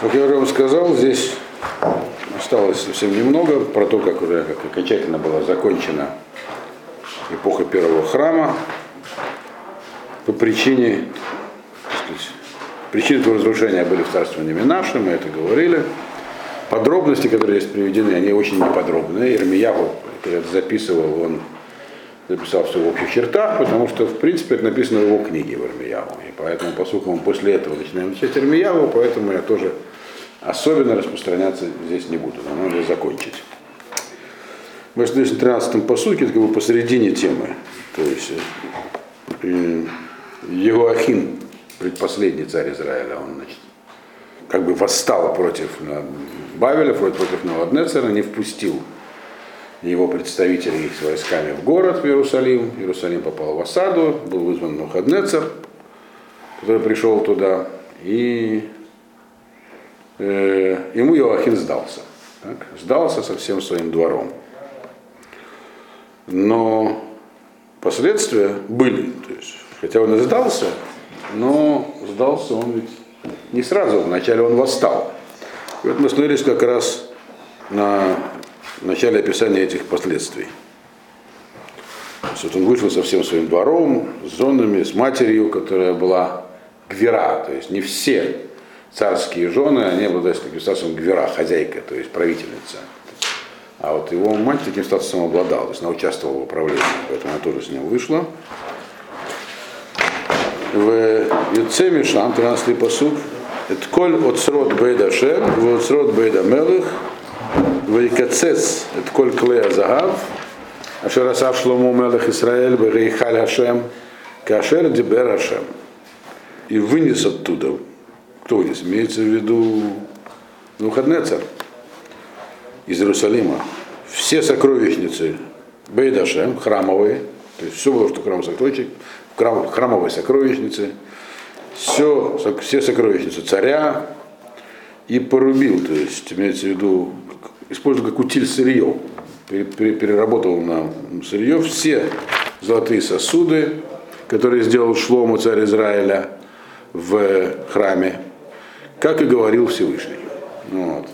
Как я уже вам сказал, здесь осталось совсем немного про то, как уже как окончательно была закончена эпоха первого храма по причине, сказать, причины этого разрушения были в царствовании Минаша, мы это говорили. Подробности, которые здесь приведены, они очень неподробные. Ирмиягу, это записывал, он записал все в общих чертах, потому что, в принципе, это написано в его книге в Ирмиягу. И поэтому, поскольку мы после этого начинаем читать Ирмиягу, поэтому я тоже особенно распространяться здесь не буду. Нам надо закончить. Мы на 13-м посуке, это как бы посередине темы. То есть э, Егоахин, предпоследний царь Израиля, он значит, как бы восстал против Бавеля, против Наваднецера, не впустил его представителей с войсками в город, в Иерусалим. Иерусалим попал в осаду, был вызван Навуходнецер, который пришел туда, и э, ему Иоахин сдался. Так? Сдался со всем своим двором. Но последствия были. То есть, хотя он и сдался, но сдался он ведь не сразу. Вначале он восстал. И вот мы остановились как раз на начале описания этих последствий. Вот он вышел со всем своим двором, с зонами, с матерью, которая была гвера, то есть не все царские жены, они обладали таким статусом гвера, хозяйка, то есть правительница. А вот его мать таким статусом обладала, то есть она участвовала в управлении, поэтому она тоже с ним вышла. В Юце Мишам, 13 посуд, את כל אוצרות בית השם ואוצרות בית המלך ויקצץ את כל כלי הזהב אשר אסף שלמה מלך ישראל בריחל השם כאשר דיבר השם и вынес оттуда. Вынес? Имеется в виду? Нухаднецар из Иерусалима. Все сокровищницы. Бейдашем, храмовые, то есть все было, что храм сокровищ, храмовые сокровищницы, все, все сокровищницы царя. И порубил, то есть имеется в виду, использовал как утиль сырье, переработал на сырье все золотые сосуды, которые сделал Шлому царь Израиля в храме, как и говорил Всевышний. Вот.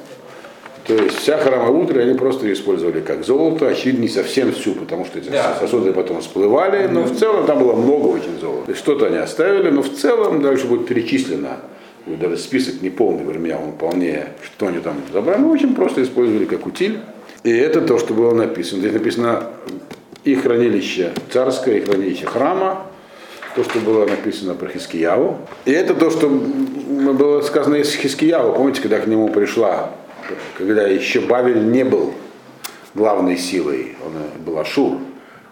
То есть вся храмовая утра они просто использовали как золото, очевидно, не совсем всю, потому что эти да. сосуды потом всплывали, но в целом там было много очень золота. Что-то они оставили, но в целом дальше будет перечислено. Даже список не полный, вернее, он вполне, что они там забрали. Ну, в общем, просто использовали как утиль. И это то, что было написано. Здесь написано и хранилище царское, и хранилище храма, то, что было написано про Хискияву. И это то, что было сказано из Хискияву. Помните, когда к нему пришла когда еще Бавель не был главной силой, он был Ашур,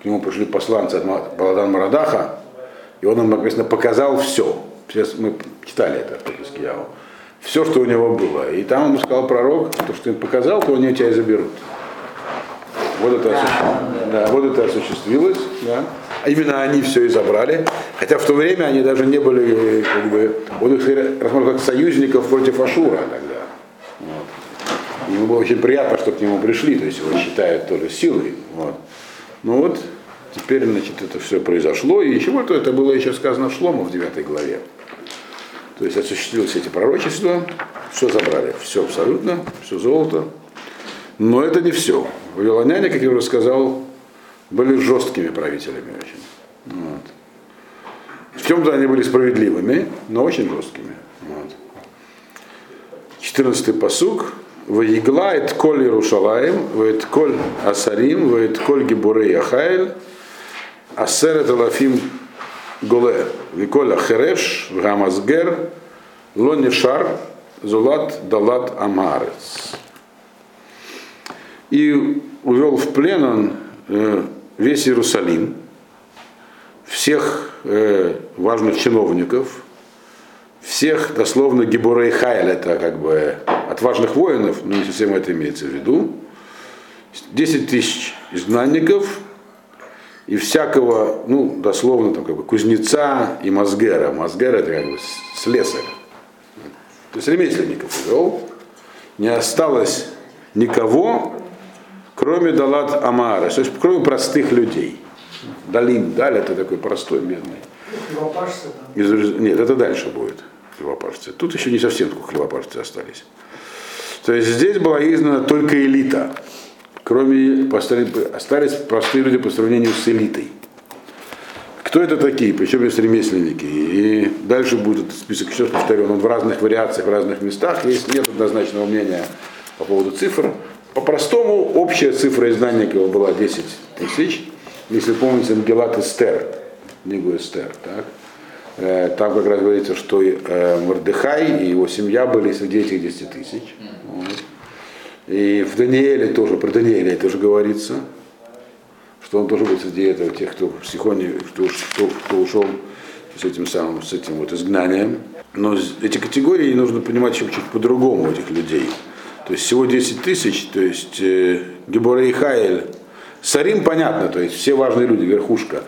к нему пришли посланцы от Баладан Марадаха, и он им, написано, показал все. Сейчас мы читали это в Хискияву. Все, что у него было. И там ему сказал пророк, то, что им показал, то они у тебя и заберут. Вот это, да, осуществ... да, вот это осуществилось. Да. А именно они все и забрали. Хотя в то время они даже не были, как бы, он их рассматривал как союзников против Ашура тогда. Ему было очень приятно, что к нему пришли, то есть его считают тоже силой. Вот. Ну вот, теперь, значит, это все произошло, и вот это было еще сказано в Шлому в 9 главе. То есть осуществились эти пророчества, все забрали, все абсолютно, все золото. Но это не все. Вавилоняне, как я уже сказал, были жесткими правителями очень. Вот. В чем-то они были справедливыми, но очень жесткими. Вот. 14 посук. Ваигла et коль Иерушалаем, вет коль Асарим, вет коль Гибурей Яхайль, Асерет Алафим Голе, Виколь Ахереш, Гамазгер, Лонишар, Зулат Далат Амарец. И увел в плен он э, весь Иерусалим, всех э, важных чиновников, всех, дословно, Гибурей Хайль, это как бы отважных воинов, но не совсем это имеется в виду, 10 тысяч изгнанников и всякого, ну, дословно, там, как бы, кузнеца и мазгера. Мазгера это как бы слесарь. То есть ремесленников вел. Не осталось никого, кроме Далат Амара, то есть кроме простых людей. Далим, Даль это такой простой, бедный. Из, нет, это дальше будет. хлебопашцы. Тут еще не совсем только хлебопашцы остались. То есть здесь была изгнана только элита, кроме остались простые люди по сравнению с элитой. Кто это такие? Причем есть ремесленники. И дальше будет список, еще повторю, он в разных вариациях, в разных местах. Есть нет однозначного мнения по поводу цифр. По-простому, общая цифра издания была 10 тысяч. Если помните, Ангелат Эстер, книгу Эстер, так? Э, там как раз говорится, что э, Мордыхай и его семья были среди этих 10 тысяч. Вот. И в Данииле тоже, про Даниэля тоже говорится что он тоже был среди этого, тех, кто в Сихоне, кто, кто, кто ушел с этим самым, с этим вот изгнанием. Но эти категории нужно понимать чуть-чуть по-другому этих людей. То есть всего 10 тысяч, то есть э, Гебора и Хайль, Сарим понятно, то есть все важные люди, верхушка.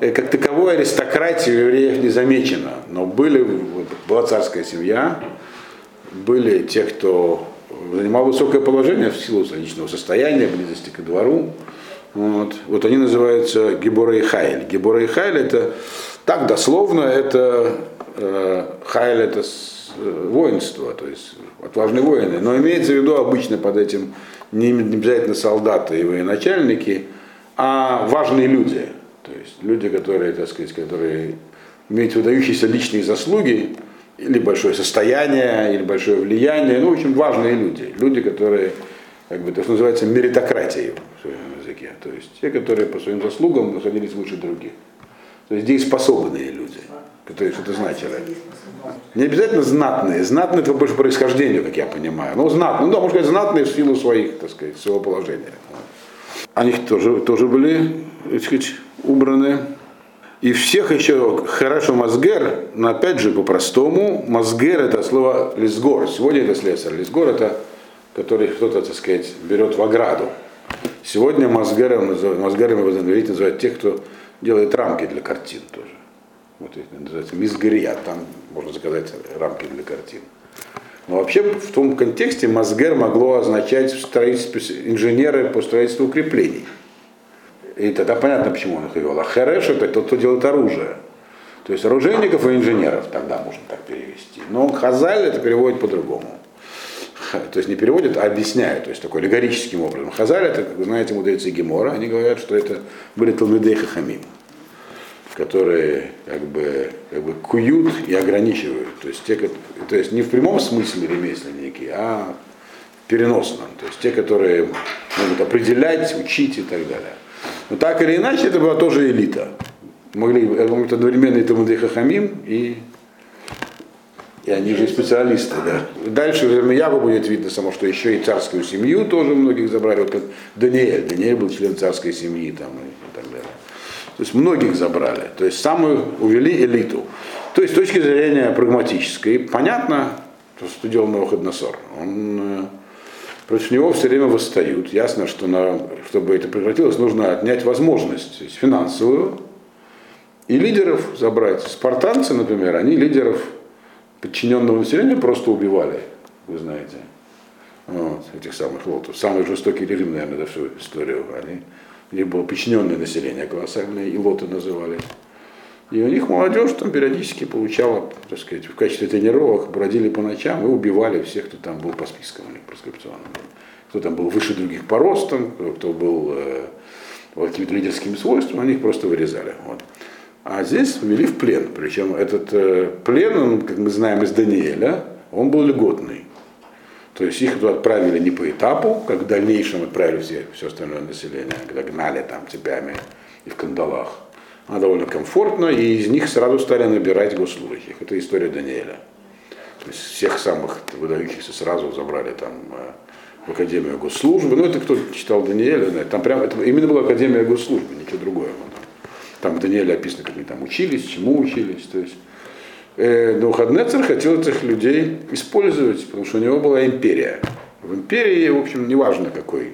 Э, как таковой аристократии евреев не замечено, но были, вот, была царская семья, были те, кто занимал высокое положение в силу личного состояния, близости к двору, вот, вот они называются Гебора и Хайль. Гебора и Хайль это так дословно, это Хайль это э, воинство, то есть отважные воины. Но имеется в виду обычно под этим не, обязательно солдаты и военачальники, а важные люди. То есть люди, которые, так сказать, которые имеют выдающиеся личные заслуги, или большое состояние, или большое влияние, ну, очень важные люди. Люди, которые, как бы, то, что называется, меритократией языке. То есть те, которые по своим заслугам находились выше других. То есть дееспособные люди, которые что-то значили. Не обязательно знатные. Знатные это больше происхождению, как я понимаю. Но знатные, ну да, можно сказать, знатные в силу своих, так сказать, своего положения. Они тоже, тоже были, так сказать, убраны. И всех еще хорошо Мазгер, но опять же по-простому, Мазгер это слово лисгор. Сегодня это слесарь. Лисгор это который кто-то, так сказать, берет в ограду. Сегодня Мазгаром говорить называют тех, кто делает рамки для картин тоже. Вот это называется мизгария, там можно заказать рамки для картин. Но вообще в том контексте Мазгер могло означать строительство, инженеры по строительству укреплений. И тогда понятно, почему он их вел. А Хереш это тот, кто делает оружие. То есть оружейников и инженеров тогда можно так перевести. Но Хазаль это переводит по-другому то есть не переводят, а объясняют, то есть такой аллегорическим образом. Хазаль, это, как вы знаете, мудрецы Гемора, они говорят, что это были Талмидей Хахамим, которые как бы, как бы куют и ограничивают. То есть, те, то есть не в прямом смысле ремесленники, а в переносном. То есть те, которые могут определять, учить и так далее. Но так или иначе, это была тоже элита. Могли, это одновременно и Талмидей Хахамим, и и они же специалисты, да. Дальше в Ирмиягу будет видно само, что еще и царскую семью тоже многих забрали. Вот Даниэль, Даниэль был член царской семьи там, и так далее. То есть многих забрали. То есть самую увели элиту. То есть с точки зрения прагматической, понятно, что делал Навуходоносор. Он, э, против него все время восстают. Ясно, что на, чтобы это прекратилось, нужно отнять возможность то есть финансовую и лидеров забрать. Спартанцы, например, они лидеров подчиненного населения просто убивали, вы знаете, вот, этих самых лотов. Самый жестокий режим, наверное, за всю историю. Они, было подчиненное население колоссальное, и лоты называли. И у них молодежь там периодически получала, так сказать, в качестве тренировок, бродили по ночам и убивали всех, кто там был по спискам у них проскрипционным. Кто там был выше других по ростам, кто был э, какими-то лидерскими свойствами, они их просто вырезали. Вот. А здесь ввели в плен. Причем этот э, плен, он, как мы знаем из Даниэля, он был льготный. То есть их отправили не по этапу, как в дальнейшем отправили все, все остальное население, когда гнали там цепями и в кандалах. А довольно комфортно, и из них сразу стали набирать госслужащих. Это история Даниэля. То есть всех самых выдающихся сразу забрали там э, в Академию госслужбы. Ну, это кто читал Даниэля, там прям, это именно была Академия госслужбы, ничего другое. Там в Даниэле описано, как они там учились, чему учились. То есть Навуходнецер хотел этих людей использовать, потому что у него была империя. В империи, в общем, неважно какой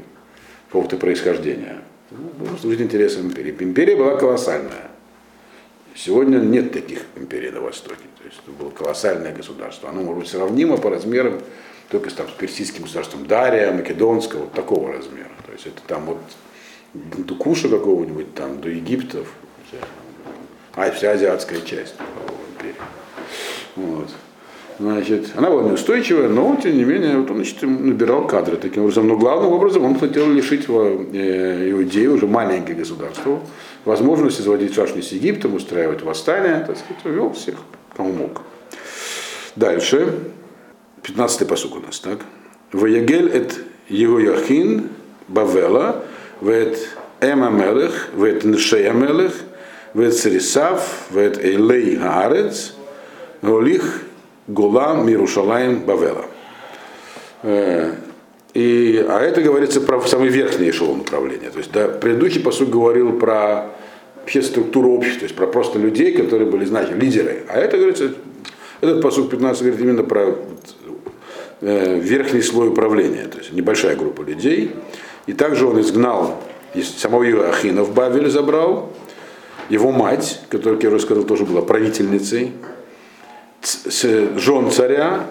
какого-то происхождения. Ну, служить интересам империи. Империя была колоссальная. Сегодня нет таких империй на Востоке. То есть это было колоссальное государство. Оно может быть сравнимо по размерам только с, там, с персидским государством Дария, Македонского, вот такого размера. То есть это там вот до Куша какого-нибудь, там, до Египтов, а, вся азиатская часть империи. Вот. Значит, она была неустойчивая, но тем не менее вот он значит, набирал кадры таким образом. Но главным образом он хотел лишить э, Иудею, уже маленькое государство, возможности заводить шашни с Египтом, устраивать восстание, так сказать, вел всех, кому мог. Дальше, 15-й посук у нас, так? Ваягель эт Егояхин Бавела, вет Эма вет Ншея вет Сарисав, вет Эйлей Гаарец, Голих Гулам Мирушалаем Бавела. И, а это говорится про самый верхний эшелон управления. То есть да, предыдущий посуд говорил про вообще структуру общества, то есть про просто людей, которые были, знаете, лидеры. А это говорится, этот посуд 15 говорит именно про э, верхний слой управления, то есть небольшая группа людей. И также он изгнал самого Иоахина в Бавель забрал, его мать, которая, как я уже сказал, тоже была правительницей, жен царя,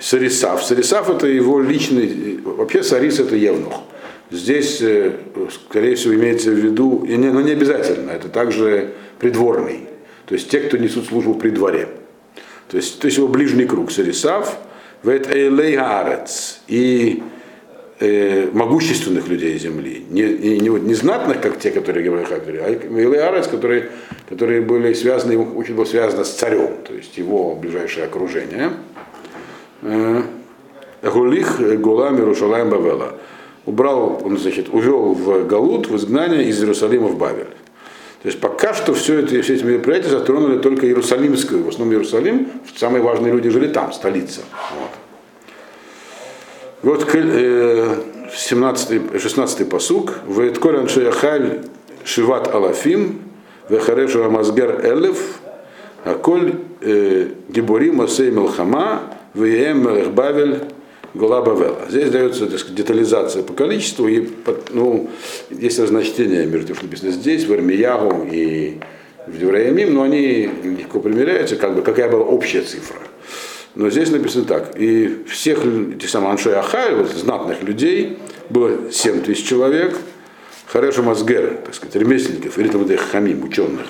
Сарисав. Сарисав это его личный, вообще Сарис это Евнух. Здесь, э, скорее всего, имеется в виду, но ну, не обязательно, это также придворный. То есть те, кто несут службу при дворе. То есть, то есть его ближний круг Сарисав, Вет Эйлей Арец. И э, могущественных людей земли, не, не, не знатных, как те, которые говорили Хагри, а Илиарец, которые, которые были связаны, ему очень было связано с царем, то есть его ближайшее окружение. Э, Гулих Гулам Иерушалаем Бавела. Убрал, он, значит, увел в Галут, в изгнание из Иерусалима в Бавель. То есть пока что все, это, все эти мероприятия затронули только Иерусалимскую. В основном Иерусалим, самые важные люди жили там, столица. Вот. Вот 17, 16 посук. Вейтколь аншаяхаль шиват алафим, вехарешу амазгер элев, аколь гибори масей мелхама, веем мелехбавель Гула Бавела. Здесь дается так сказать, детализация по количеству, и ну, есть разночтения между тем, что написано здесь, в Армиягу и в Девраямим, но они легко примеряются, как бы какая была общая цифра. Но здесь написано так. И всех этих самых Аншой Ахай, вот, знатных людей, было 7 тысяч человек. Хареша Мазгер, так сказать, ремесленников, или там хамим, ученых,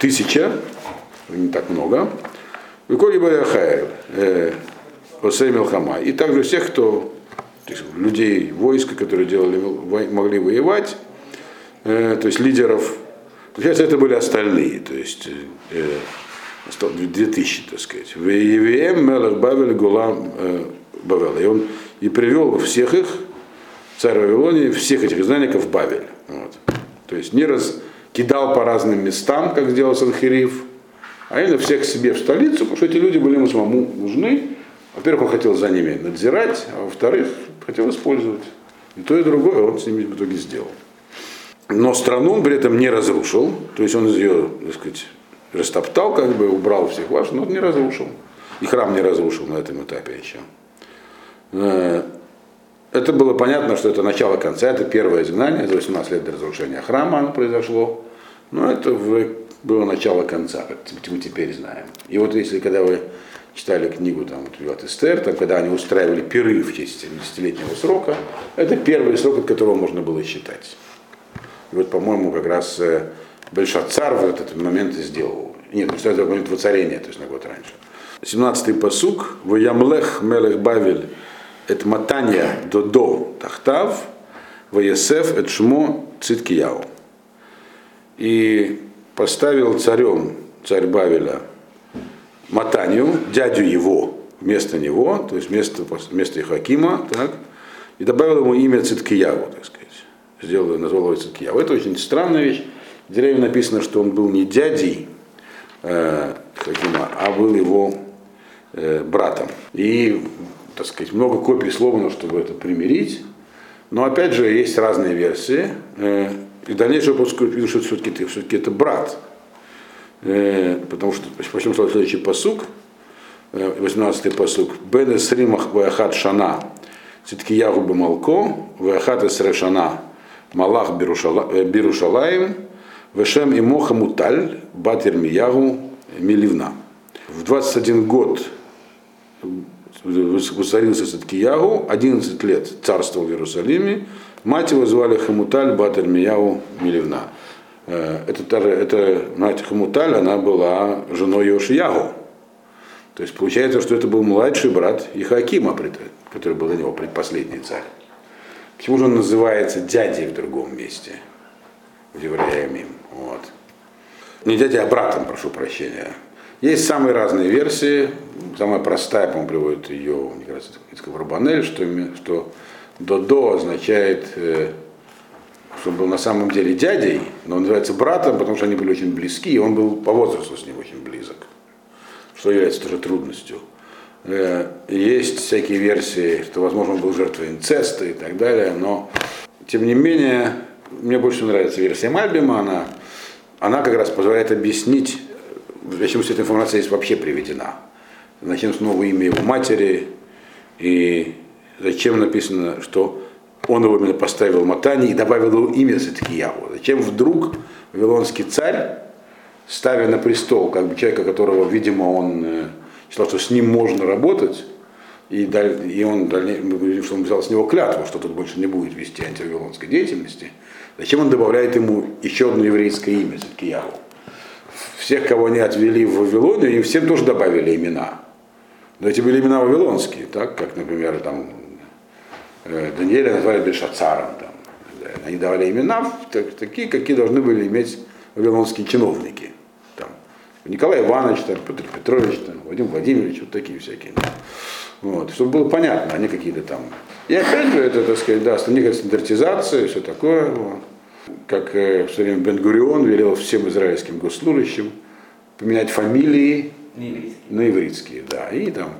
тысяча, не так много. И Коли Ахай, э, Осей Мелхама. И также всех, кто есть, людей войска, которые делали, могли воевать, э, то есть лидеров. Получается, это были остальные. То есть э, 2000, так сказать. В Евием Мелах Бавель Гулам э, Бавел. И он и привел всех их, царь Вавилонии, всех этих изгнанников в Бавель. Вот. То есть не раскидал по разным местам, как сделал Санхириф, а именно всех себе в столицу, потому что эти люди были ему самому нужны. Во-первых, он хотел за ними надзирать, а во-вторых, хотел использовать. И то, и другое он с ними в итоге сделал. Но страну он при этом не разрушил, то есть он ее, так сказать, растоптал, как бы убрал всех ваших, но не разрушил. И храм не разрушил на этом этапе еще. Э, это было понятно, что это начало конца, это первое изгнание, за 18 лет до разрушения храма оно произошло. Но это было начало конца, как мы теперь знаем. И вот если когда вы читали книгу там, вот, Эстер, там, когда они устраивали пиры в честь 70-летнего срока, это первый срок, от которого можно было считать. И вот, по-моему, как раз Бельшацар в этот момент и сделал. Нет, что это момент воцарения, то есть на год раньше. 17-й посук. В Ямлех Мелех Бавель это матания додо тахтав, в Есеф это шмо циткияу. И поставил царем, царь Бавеля, Матанию, дядю его, вместо него, то есть вместо, вместо Ихакима, так, и добавил ему имя Циткияву, так сказать. Сделал, назвал его Циткияву. Это очень странная вещь. В дереве написано, что он был не дядей э, Хакима, а был его э, братом. И, так сказать, много копий сломано, чтобы это примирить. Но опять же, есть разные версии. Э, и дальнейшее пускай что все-таки ты, все-таки это брат. Э, потому что, почему следующий посук, 18-й посук, Бен Эсримах Ваяхат Шана, Циткиягу Бамалко, Ваяхат Эсрешана, Малах Бирушалаем, Вешем и Моха Муталь, Батер Миягу, Миливна. В 21 год воцарился Садкиягу, 11 лет царствовал в Иерусалиме, мать его звали Хамуталь Батер Миягу Миливна. Э, это, это мать Хамуталь, она была женой Йошиягу. То есть получается, что это был младший брат Ихакима, который был до него предпоследний царь. Почему же он называется дядей в другом месте? В Евреямим. Вот. Не дядей, а братом, прошу прощения. Есть самые разные версии. Самая простая, по-моему, приводит ее, мне кажется, Ицков Рабанель, что, что Додо означает, э, что он был на самом деле дядей, но он называется братом, потому что они были очень близки, и он был по возрасту с ним очень близок, что является тоже трудностью. Э, есть всякие версии, что, возможно, он был жертвой инцеста и так далее, но, тем не менее, мне больше нравится версия Мальбима, она, она как раз позволяет объяснить, зачем вся эта информация есть вообще приведена. Зачем снова имя его матери, и зачем написано, что он его именно поставил Матани и добавил его имя Садкияву. Зачем вдруг вавилонский царь, ставя на престол как бы человека, которого, видимо, он э, считал, что с ним можно работать, и, и он, говорим, что он взял с него клятву, что тут больше не будет вести антивавилонской деятельности, зачем он добавляет ему еще одно еврейское имя, Садкияву? Всех, кого они отвели в Вавилонию, им всем тоже добавили имена. Но эти были имена вавилонские, так, как, например, там, э, Даниэля назвали Бельшацаром. Там. Они давали имена такие, какие должны были иметь вавилонские чиновники. Николай Иванович, там, Петр Петрович, там, Вадим Владимирович, вот такие всякие. Вот, чтобы было понятно, они какие-то там. И опять же, это, так сказать, да, некая стандартизация, все такое. Вот. Как э, в свое время Бен-Гурион велел всем израильским госслужащим поменять фамилии на ивритские, да. И там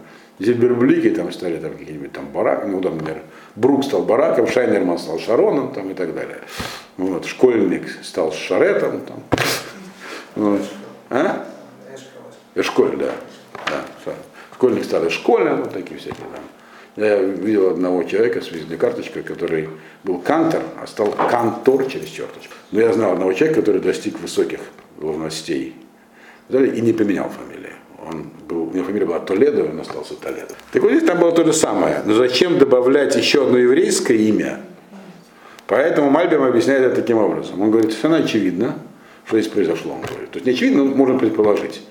Зильберблики там стали там какие-нибудь там Барак, ну, там, например, Брук стал Бараком, Шайнерман стал Шароном там, и так далее. Вот, школьник стал Шаретом там. Вот. А? Эшколь, да. да. Школьник стал школьным, вот такие всякие там. Я видел одного человека с визитной карточкой, который был кантор, а стал кантор через черточку. Но я знал одного человека, который достиг высоких должностей и не поменял фамилию. Он был, у него фамилия была Толедо, он остался Толедо. Так вот здесь там было то же самое. Но зачем добавлять еще одно еврейское имя? Поэтому Мальбим объясняет это таким образом. Он говорит, совершенно очевидно, что здесь произошло. Он говорит. То есть не очевидно, но можно предположить.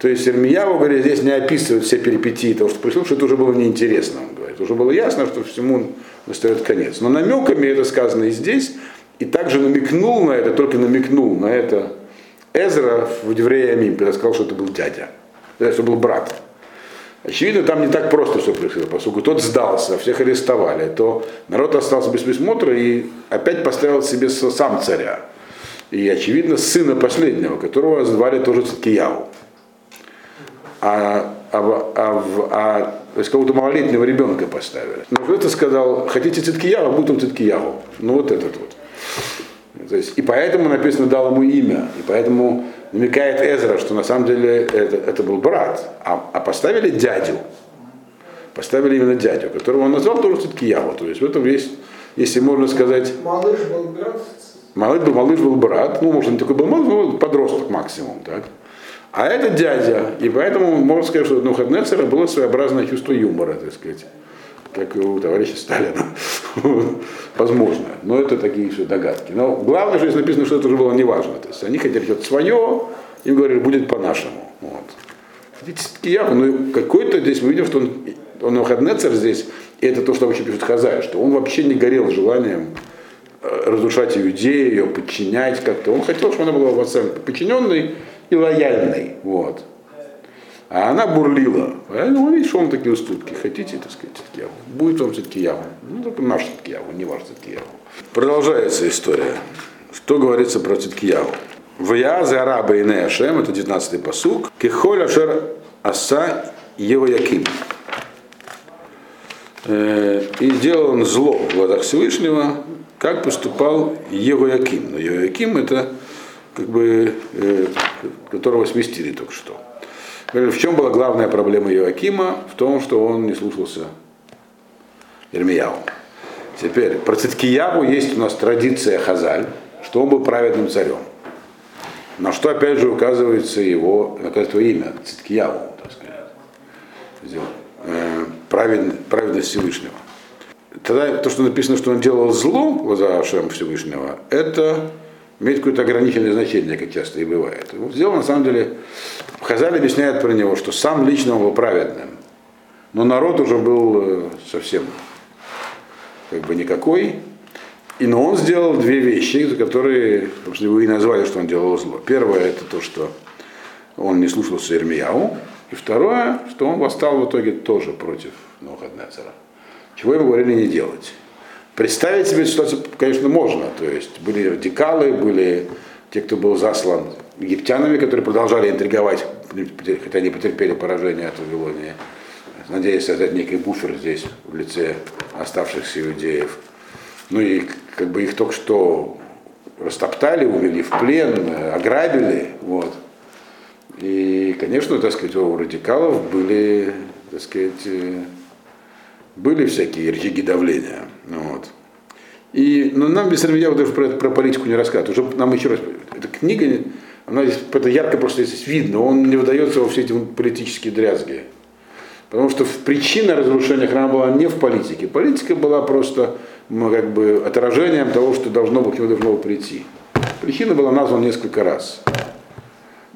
То есть Ирмияву, говорит, здесь не описывает все перипетии того, что пришло, что это уже было неинтересно, он говорит. Уже было ясно, что всему настает конец. Но намеками это сказано и здесь, и также намекнул на это, только намекнул на это Эзра в Еврея Амим, когда сказал, что это был дядя, что был брат. Очевидно, там не так просто все происходило, поскольку тот сдался, всех арестовали, то народ остался без присмотра и опять поставил себе сам царя. И, очевидно, сына последнего, которого звали тоже Циткияву а, а, а, а то есть кого-то малолетнего ребенка поставили. Но кто-то сказал, хотите Циткияву, будет он Циткияву. Ну вот этот вот. То есть, и поэтому написано дал ему имя, и поэтому намекает Эзра, что на самом деле это, это был брат, а, а поставили дядю. Поставили именно дядю, которого он назвал тоже Циткияву. То есть в этом есть, если можно сказать... Малыш был брат? Малыш был, малыш был брат, ну, может, он такой был малыш, но подросток максимум, так? А это дядя. И поэтому можно сказать, что у Навуходнецера было своеобразное чувство юмора, так сказать. Как и у товарища Сталина. Возможно. Но это такие все догадки. Но главное, что здесь написано, что это уже было неважно. То есть они хотели что-то свое, им говорили, будет по-нашему. Вот. Явно, ну какой-то здесь мы видим, что он, он Навуходнецер здесь, и это то, что вообще пишет Хазай, что он вообще не горел желанием э, разрушать иудею, ее подчинять как-то. Он хотел, чтобы она была подчиненной, и лояльный. Вот. А она бурлила. Поэтому видишь, он такие уступки. Хотите, так сказать, Циткияву? Будет вам Циткияву. Ну, только наш Циткияву, не ваш Циткияву. Продолжается история. Что говорится про Циткияву? Вая за араба и Неашем, это 19-й посук. Кехоль ашер аса его яким. Э, и сделал он зло в глазах Всевышнего, как поступал его яким. Но его яким это как бы, э, которого сместили только что. В чем была главная проблема Иоакима? В том, что он не слушался Ирмияу. Теперь, про Циткияву есть у нас традиция Хазаль, что он был праведным царем. На что, опять же, указывается его, указывает его имя, Циткияву, так сказать. Э, праведность, праведность Всевышнего. Тогда то, что написано, что он делал зло в глаза Всевышнего, это имеет какое-то ограниченное значение, как часто и бывает. Его сделал, на самом деле, Хазаль объясняет про него, что сам лично он был праведным, но народ уже был э, совсем как бы никакой. И но он сделал две вещи, за которые, собственно, вы и назвали, что он делал зло. Первое это то, что он не слушался Ирмияу. И второе, что он восстал в итоге тоже против Новохаднецера. Чего ему говорили не делать. Представить себе ситуацию, конечно, можно. То есть были радикалы, были те, кто был заслан египтянами, которые продолжали интриговать, хотя они потерпели поражение от Вавилонии, надеясь создать некий буфер здесь в лице оставшихся иудеев. Ну и как бы их только что растоптали, увели в плен, ограбили. Вот. И, конечно, так сказать, у радикалов были, так сказать, э, были всякие рычаги давления. Вот. И, но нам без Рамия даже про, про политику не рассказывают. Уже нам еще раз. Эта книга, она здесь, это ярко просто здесь видно, он не выдается во все эти политические дрязги. Потому что причина разрушения храма была не в политике. Политика была просто ну, как бы, отражением того, что должно, к нему должно прийти. Причина была названа несколько раз.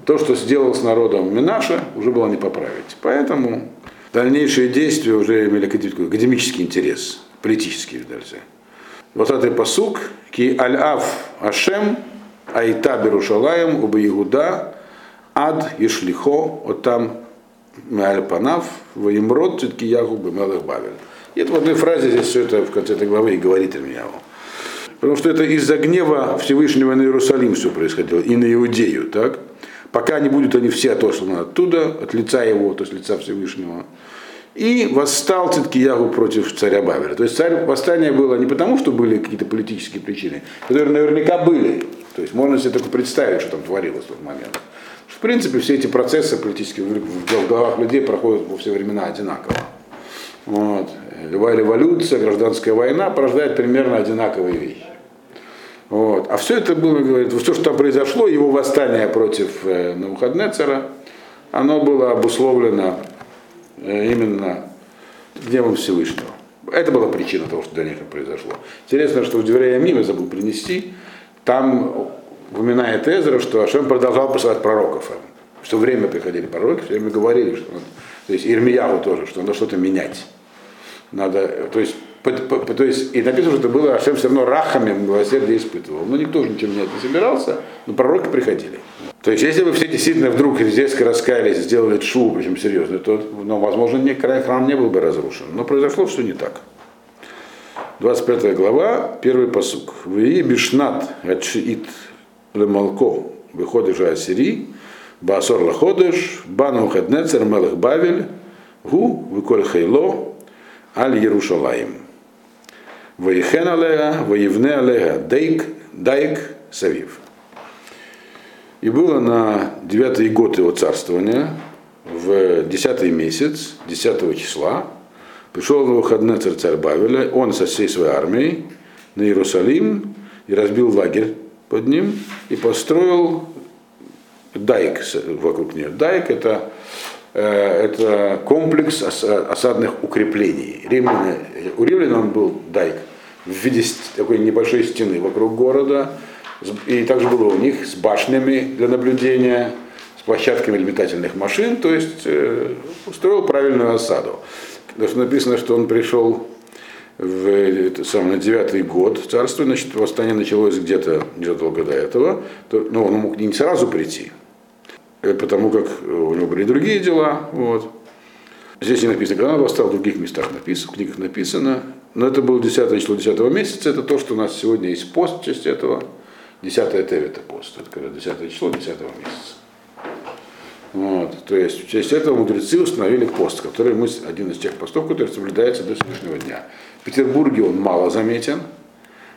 То, что сделал с народом Минаша, уже было не поправить. Поэтому дальнейшие действия уже имели академический интерес, политический дальше. Вот этот посук, ки аль-ав Ашем, айта берушалаем, уба Игуда, ад ишлихо, вот там Панав, Ваимрод, Циткияху, Бемелых Бавель. И это в одной фразе здесь все это в конце этой главы и говорит Ирмияву. Потому что это из-за гнева Всевышнего на Иерусалим все происходило, и на Иудею, так? Пока не будут они все отосланы оттуда, от лица его, то есть лица Всевышнего. И восстал Циткиягу против царя Бавеля. То есть царь, восстание было не потому, что были какие-то политические причины, которые наверняка были. То есть можно себе только представить, что там творилось в тот момент. В принципе, все эти процессы политические в головах людей проходят во все времена одинаково. Вот. Любая революция, гражданская война порождает примерно одинаковые вещи. Вот. А все это было, говорит, все, что там произошло, его восстание против э, Навуходнецера, оно было обусловлено э, именно гневом Всевышнего. Это была причина того, что до них произошло. Интересно, что в Дверея Мима забыл принести, там упоминает Эзра, что Ашем продолжал посылать пророков. Все время приходили пророки, все время говорили, что надо, то есть Ирмиягу тоже, что надо что-то менять. Надо, то есть, по, по, то есть, и написано, что это было Ашем все равно рахами милосердие испытывал. Но никто же ничего менять не собирался, но пророки приходили. То есть, если бы все действительно вдруг резко раскаялись, сделали шу, причем серьезно, то, ну, возможно, не, храм не был бы разрушен. Но произошло все не так. 25 глава, первый посук. Вы бишнат отшиит лемалко выходишь Асири, Басор Лаходыш, Бану Хаднецер, Мелых Бавель, Гу, Виколь Хейло, Аль Ярушалаим. Ваихен Алега, Ваевне Алега, Дейк, Дайк, Савив. И было на девятый год его царствования, в десятый месяц, десятого числа, пришел на выходные царь царь Бавеля, он со всей своей армией на Иерусалим и разбил лагерь под ним и построил дайк вокруг нее. Дайк это, это комплекс осадных укреплений. Римляне, у римлян он был дайк в виде такой небольшой стены вокруг города. И также было у них с башнями для наблюдения, с площадками для летательных машин, то есть э, устроил правильную осаду. Потому что написано, что он пришел в на девятый год царства, значит, восстание началось где-то незадолго до этого, то, ну, он мог не сразу прийти, э, потому как у него были другие дела, вот. Здесь не написано, когда он восстал, в других местах написано, в книгах написано, но это было 10 число 10 месяца, это то, что у нас сегодня есть пост в честь этого, 10 это пост, это когда 10 число 10 месяца. Вот, то есть в честь этого мудрецы установили пост, который мы, один из тех постов, который соблюдается до сегодняшнего дня. В Петербурге он мало заметен,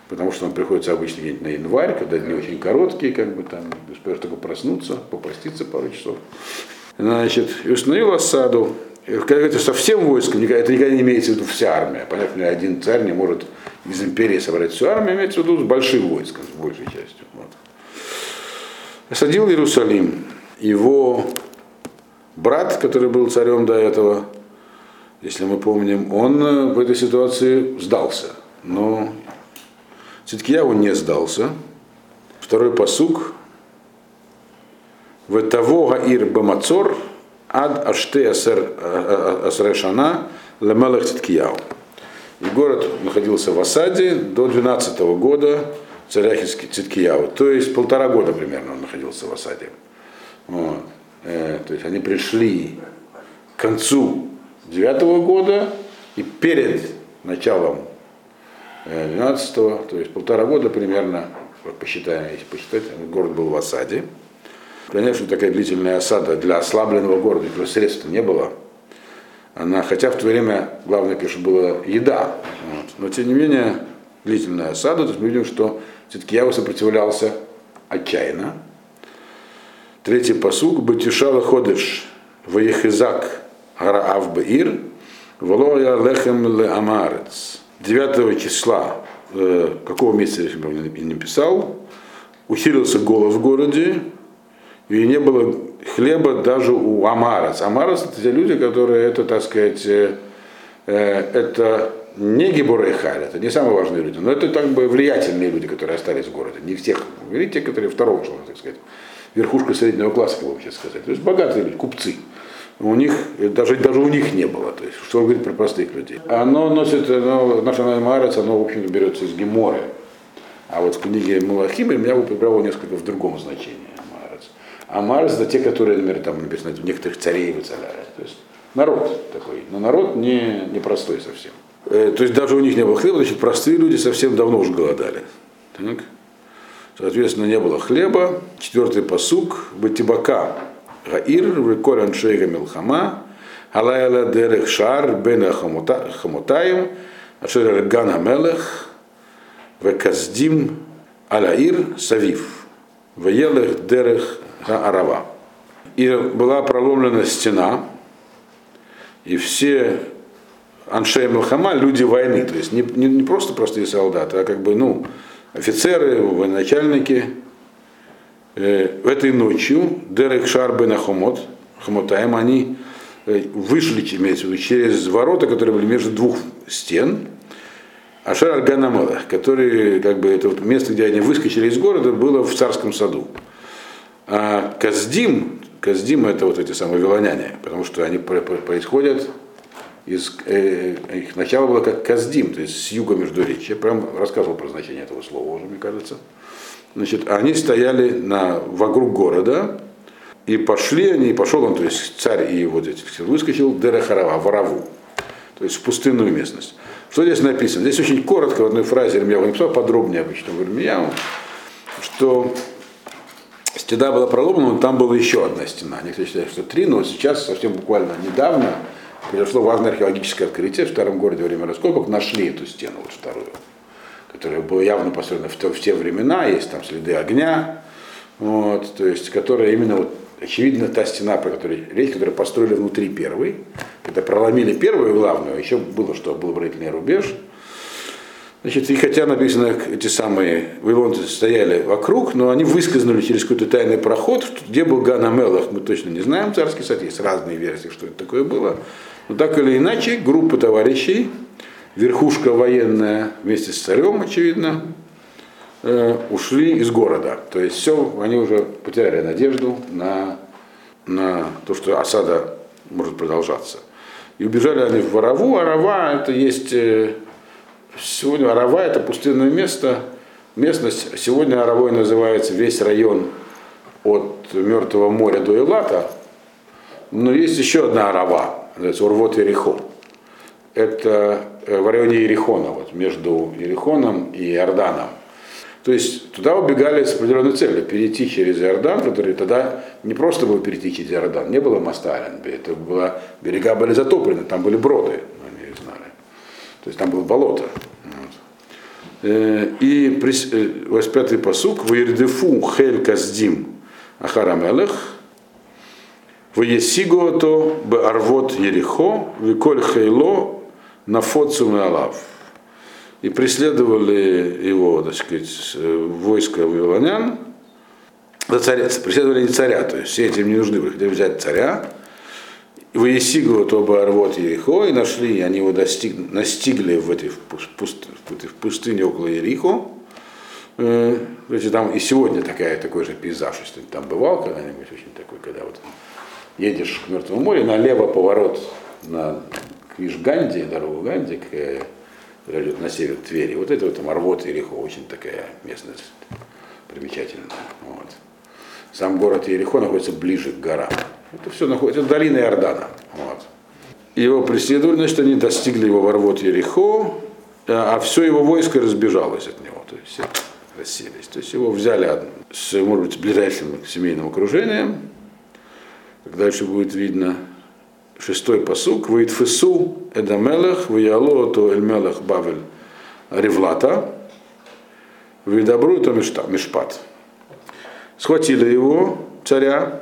потому что он приходится обычно где-нибудь на январь, когда дни очень короткие, как бы там, успеешь только проснуться, попаститься пару часов. Значит, и установил осаду. Когда говорится, со всем войском, это никогда не имеется в виду вся армия. Понятно, один царь не может из империи собрать всю армию, имеется в виду с большим войском, с большей частью. Вот. Осадил Иерусалим. Его брат, который был царем до этого, если мы помним, он э, в этой ситуации сдался. Но Циткияу не сдался. Второй посук. В того гаир бамацор ад аште асер асрешана лемелех циткияу. И город находился в осаде до 12 года царя Циткияу. То есть полтора года примерно он находился в осаде. Вот. Э, то есть они пришли к концу 9 года и перед началом 12 то есть полтора года примерно, посчитаем, если посчитать, город был в осаде. Конечно, такая длительная осада для ослабленного города, никакого средств не было. Она, хотя в то время главное, конечно, была еда. Вот. Но тем не менее, длительная осада, то есть мы видим, что все-таки я сопротивлялся отчаянно. Третий посуг, Батишала ходишь, Ваехизак Гараав Баир, Волоя Лехем Ле Амарец. 9 числа, э, какого месяца я не написал, усилился голод в городе, и не было хлеба даже у Амарец. Амарец это те люди, которые, это, так сказать, э, э это не Гибурейхаль, это не самые важные люди, но это так бы влиятельные люди, которые остались в городе. Не всех, видите, те, которые второго, так сказать, верхушка среднего класса, как бы сейчас сказать. То есть богатые люди, купцы у них, даже, даже у них не было. То есть, что говорит про простых людей. Оно носит, оно, наше Марец, оно, в общем-то, берется из Геморы. А вот в книге Малахима меня бы прибрало несколько в другом значении. Амарец. Амарец это те, которые, например, там написано, в некоторых царей выцеляют. То есть народ такой, но народ не, не простой совсем. Э, то есть даже у них не было хлеба, значит, простые люди совсем давно уже голодали. Так? Соответственно, не было хлеба. Четвертый посук, Батибака, Гаир, Виколь Аншейга Милхама, Алайла Дерех Шар, Бен Хамутаем, Ашер Ган Амелех, Веказдим Алаир Савив, Ваелех Дерех Арава. И была проломлена стена, и все Аншей Милхама, люди войны, то есть не, не, не просто простые солдаты, а как бы, ну, офицеры, военачальники, этой ночью Дерек Шарбы на Хомот, Хомотаем, они э, вышли имеется в виду, через ворота, которые были между двух стен, а Шар аль который, как бы, это вот место, где они выскочили из города, было в царском саду. А Каздим, Каздим это вот эти самые вилоняне, потому что они происходят из, э, их начало было как Каздим, то есть с юга между речи. Я прям рассказывал про значение этого слова уже, мне кажется. Значит, они стояли на, вокруг города, и пошли они, и пошел он, то есть царь и вот эти выскочил Дерехарава, ворову, то есть в пустынную местность. Что здесь написано? Здесь очень коротко в одной фразе Ирмияу написал, подробнее обычно в Ирмияу, что стена была проломана, но там была еще одна стена. Некоторые считают, что три, но сейчас совсем буквально недавно произошло важное археологическое открытие в старом городе во время раскопок, нашли эту стену, вот вторую, которая была явно построена в, те, в те времена, есть там следы огня, вот, то есть, которая именно вот, очевидно, та стена, про которую речь, которую построили внутри первой, когда проломили первую главную, еще было, что был оборонительный рубеж, Значит, и хотя написано, эти самые вавилонцы стояли вокруг, но они выскользнули через какой-то тайный проход, где был Ганамелах, мы точно не знаем, царский сад, есть разные версии, что это такое было. Но так или иначе, группа товарищей, верхушка военная вместе с царем, очевидно, э, ушли из города. То есть все, они уже потеряли надежду на, на то, что осада может продолжаться. И убежали они в Ворову. Арава это есть... Э, сегодня Арава это пустынное место. Местность, сегодня Аравой называется весь район от Мертвого моря до Элата. Но есть еще одна Арава, называется Урвот Ерихон. Это в районе Ерихона, вот, между Ерихоном и Иорданом. То есть туда убегали с определенной целью, перейти через Иордан, который тогда не просто был перейти через Иордан, не было моста Аленби, это было, берега были затоплены, там были броды, они знали. То есть там было болото. Вот. Э, и 85-й э, посук, «Ваирдефу хель каздим ахарамелех, Ваесигото арвот Ерехо, Виколь Хейло, Нафоцум и Алав. И преследовали его, так сказать, войско вавилонян, за царя, преследовали не царя, то есть все этим не нужны, были, хотели взять царя, и Ваесигу то бы Арвот Ерехо, и нашли, они его достиг, настигли в этой, в, пуст, в, в пустыне около Ерихо, Э, Короче, там и сегодня такая, такой же пейзаж, если ты там бывал когда-нибудь, очень такой, когда вот едешь к Мертвому морю, налево поворот на видишь Ганди, дорогу Ганди, которая идет на север Твери. Вот это вот там Арвот и Ерехо, очень такая местность примечательная. Вот. Сам город Ерехо находится ближе к горам. Это все находится, это долина Иордана. Вот. Его преследовали, значит, они достигли его в Арвот Ерехо, а все его войско разбежалось от него. То есть расселись. То есть его взяли с, может быть, ближайшим семейным окружением. Как дальше будет видно, шестой посук, Ваитфесу Эдамелех, Ваялото Эльмелех Бавель Ревлата, Вайдабру это Мишпат. Схватили его, царя,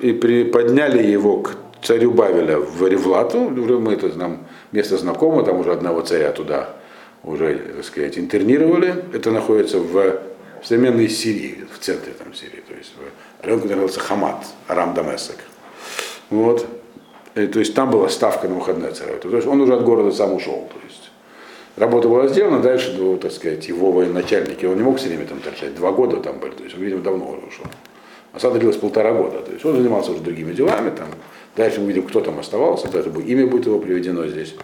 и при, подняли его к царю Бавеля в Ревлату, мы это нам место знакомо, там уже одного царя туда уже, так сказать, интернировали. Это находится в, современной Сирии, в центре там Сирии, то есть в районе, который называется Хамат, Арам Дамесек. Вот. И, то есть там была ставка на выходные царя. То есть он уже от города сам ушел. То есть работа была сделана, дальше, ну, так сказать, его военачальники, он не мог все время там торчать, два года там были, то есть он, видимо, давно уже ушел. Осада длилась полтора года, то есть он занимался уже другими делами, там, дальше мы видим, кто там оставался, даже имя будет его приведено здесь.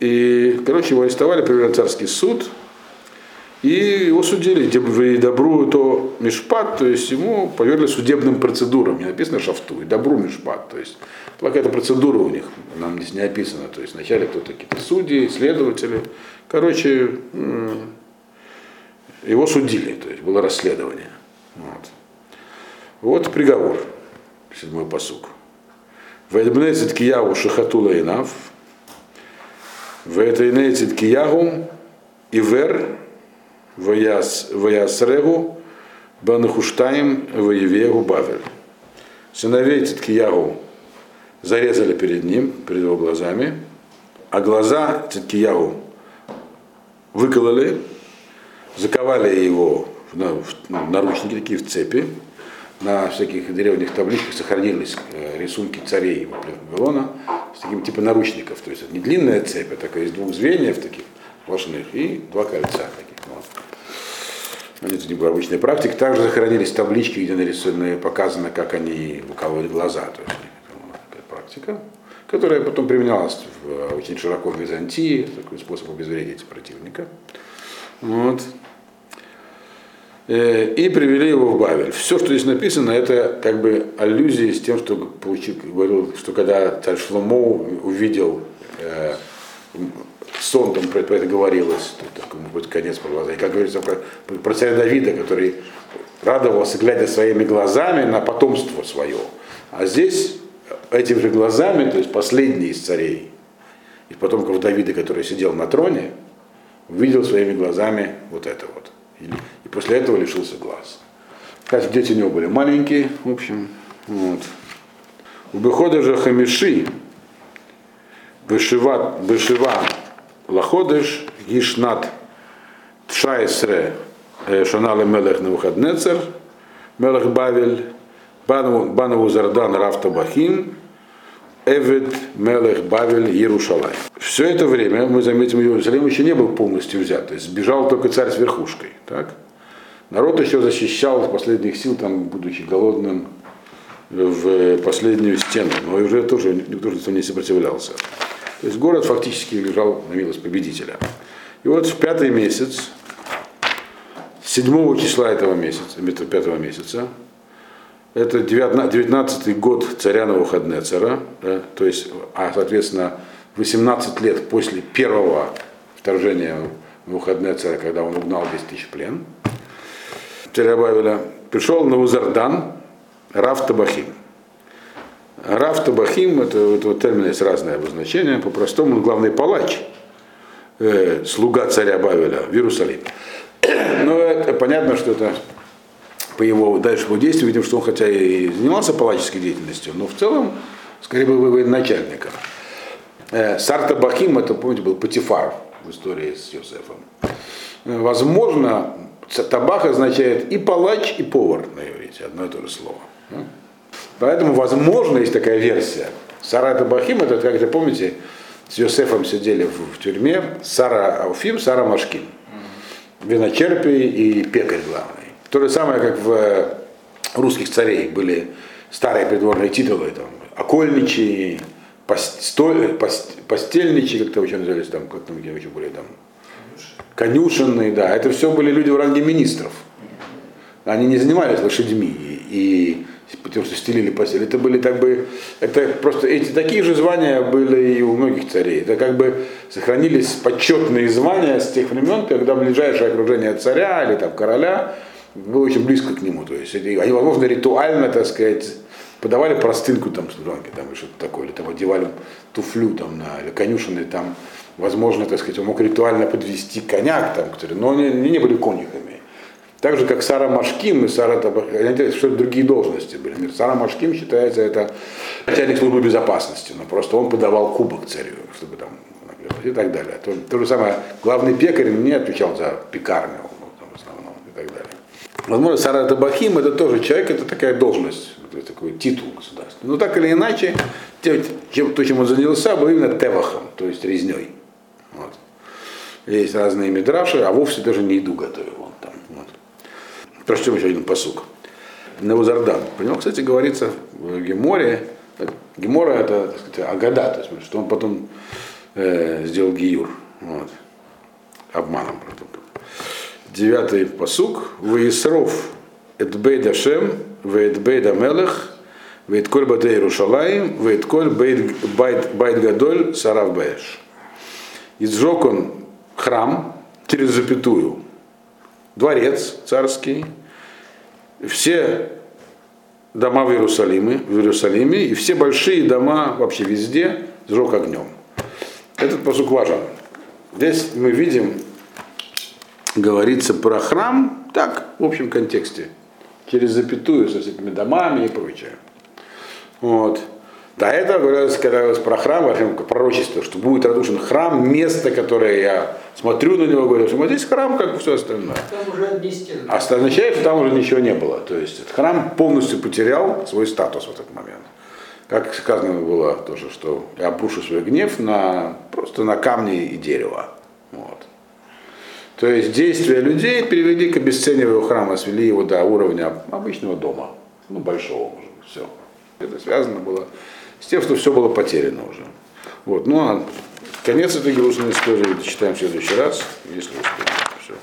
И, короче, его арестовали, привели царский суд, и его судили, и добру то мишпат, то есть ему поверили судебным процедурам, не написано шафту, и добру мишпат, то есть какая-то процедура у них, нам здесь не описано, то есть вначале кто-то какие-то судьи, следователи, короче, его судили, то есть было расследование. Вот, вот приговор, седьмой посук. Вайдбней циткияву шахатула инав, Вейтейней циткиягу ивер Ваяс, Ваясрегу, Банахуштаем, Ваевегу, Бавель. Сыновей Циткиягу зарезали перед ним, перед его глазами, а глаза Циткиягу выкололи, заковали его в, в наручники такие в цепи. На всяких древних табличках сохранились э, рисунки царей Вавилона с таким типа наручников. То есть это не длинная цепь, а такая из двух звеньев таких сплошных и два кольца таких. Вот. Это типа обычная практика. Также сохранились таблички, где нарисованы, показано, как они выкалывают глаза. То есть практика, которая потом применялась в, очень широко в Византии, такой способ обезвредить противника. Вот. Э, и привели его в Бавель. Все, что здесь написано, это как бы аллюзии с тем, что получил, говорил, что когда царь Шломо увидел э, сон там про, про это говорилось, такой, будет конец про И как говорится про, про царя Давида, который радовался, глядя своими глазами на потомство свое. А здесь этими же глазами, то есть последний из царей, из потомков Давида, который сидел на троне, увидел своими глазами вот это вот. И, и после этого лишился глаз. Кстати, дети у него были маленькие, в общем. Вот. У Бехода же Хамиши, Бешива, Бешива Лаходыш, Гишнат Тшайсре Шанали Мелех Навуходнецер, Мелех Бавель, Банову Зардан Рафта Бахим, Эвид Мелех Бавель Иерушалай. Все это время, мы заметим, Иерусалим еще не был полностью взят, то есть сбежал только царь с верхушкой. Так? Народ еще защищал последних сил, там, будучи голодным, в последнюю стену, но уже тоже никто не сопротивлялся. То есть город фактически лежал на милость победителя. И вот в пятый месяц, 7 числа этого месяца, пятого месяца, это 19 год царя Навуходнецера, да, то есть, а, соответственно, 18 лет после первого вторжения Навуходнецера, когда он угнал 10 тысяч плен, царя Бавеля, пришел Навузардан, Раф Табахим. Раф Табахим, это, это вот термин есть разное обозначение, по-простому он главный палач, э, слуга царя Бавеля в Иерусалиме. Но это понятно, что это по его дальше его действию видим, что он хотя и занимался палаческой деятельностью, но в целом, скорее бы военачальником. Э, Сарта Бахим, это, помните, был Патифар в истории с Йосефом. Э, возможно, табах означает и палач, и повар на иврите, одно и то же слово. Поэтому, возможно, есть такая версия. Сара Табахим, это, как вы помните, с Йосефом сидели в, в тюрьме Сара Ауфим, Сара Машкин. виночерпий и пекарь главный. То же самое, как в русских царей были старые придворные титулы, там, окольничий, постоль, пост, постельничий, как-то еще назывались, там, как там, где еще были, там, конюшенные, да, это все были люди в ранге министров. Они не занимались лошадьми и, потому что стелили постель. Это были как бы, это просто эти такие же звания были и у многих царей. Это как бы сохранились почетные звания с тех времен, когда ближайшее окружение царя или там короля было очень близко к нему. То есть они, возможно, ритуально, так сказать, подавали простынку там служанке, там или что-то такое, или там одевали туфлю там на или конюшины там, возможно, так сказать, он мог ритуально подвести коня там, который, но они, они не были конюхами. Так же, как Сара Машким и Сара Табах, что это другие должности были. Сара Машким считается это начальник службы безопасности, но просто он подавал кубок царю, чтобы там и так далее. То, то же самое, главный пекарь не отвечал за пекарню ну, там, в основном и так далее. Возможно, Сара Табахим это тоже человек, это такая должность, это такой титул государства. Но так или иначе, тем, то, чем он занялся, был именно тевахом, то есть резней. Вот. Есть разные мидраши, а вовсе даже не еду готовил. Прочтем еще один посук. Навузардан. Про него, кстати, говорится в Геморе. Гемора это, так сказать, Агада, то есть, что он потом э, сделал Гиюр. Вот. Обманом. Девятый посук. וישרף את בית השם, ואת בית המלך, ואת כל בתי ירושלים, ואת כל בית גדול שרף באש. И сжег он храм через запятую, дворец царский, все дома в Иерусалиме, в Иерусалиме и все большие дома вообще везде сжег огнем. Этот посук важен. Здесь мы видим, говорится про храм, так, в общем контексте, через запятую со всякими домами и прочее. Вот. До этого говорилось, когда говорилось про храм, пророчество, что будет разрушен храм, место, которое я смотрю на него, говорю, что вот здесь храм, как все остальное. Там уже одни стены. А означает, что там уже ничего не было. То есть этот храм полностью потерял свой статус в этот момент. Как сказано было тоже, что я обрушу свой гнев на, просто на камни и дерево. Вот. То есть действия людей привели к обесцениванию храма, свели его до уровня обычного дома, ну большого, быть, все. Это связано было с тем, что все было потеряно уже. Вот. Ну а конец этой грустной истории читаем в следующий раз, если успеем.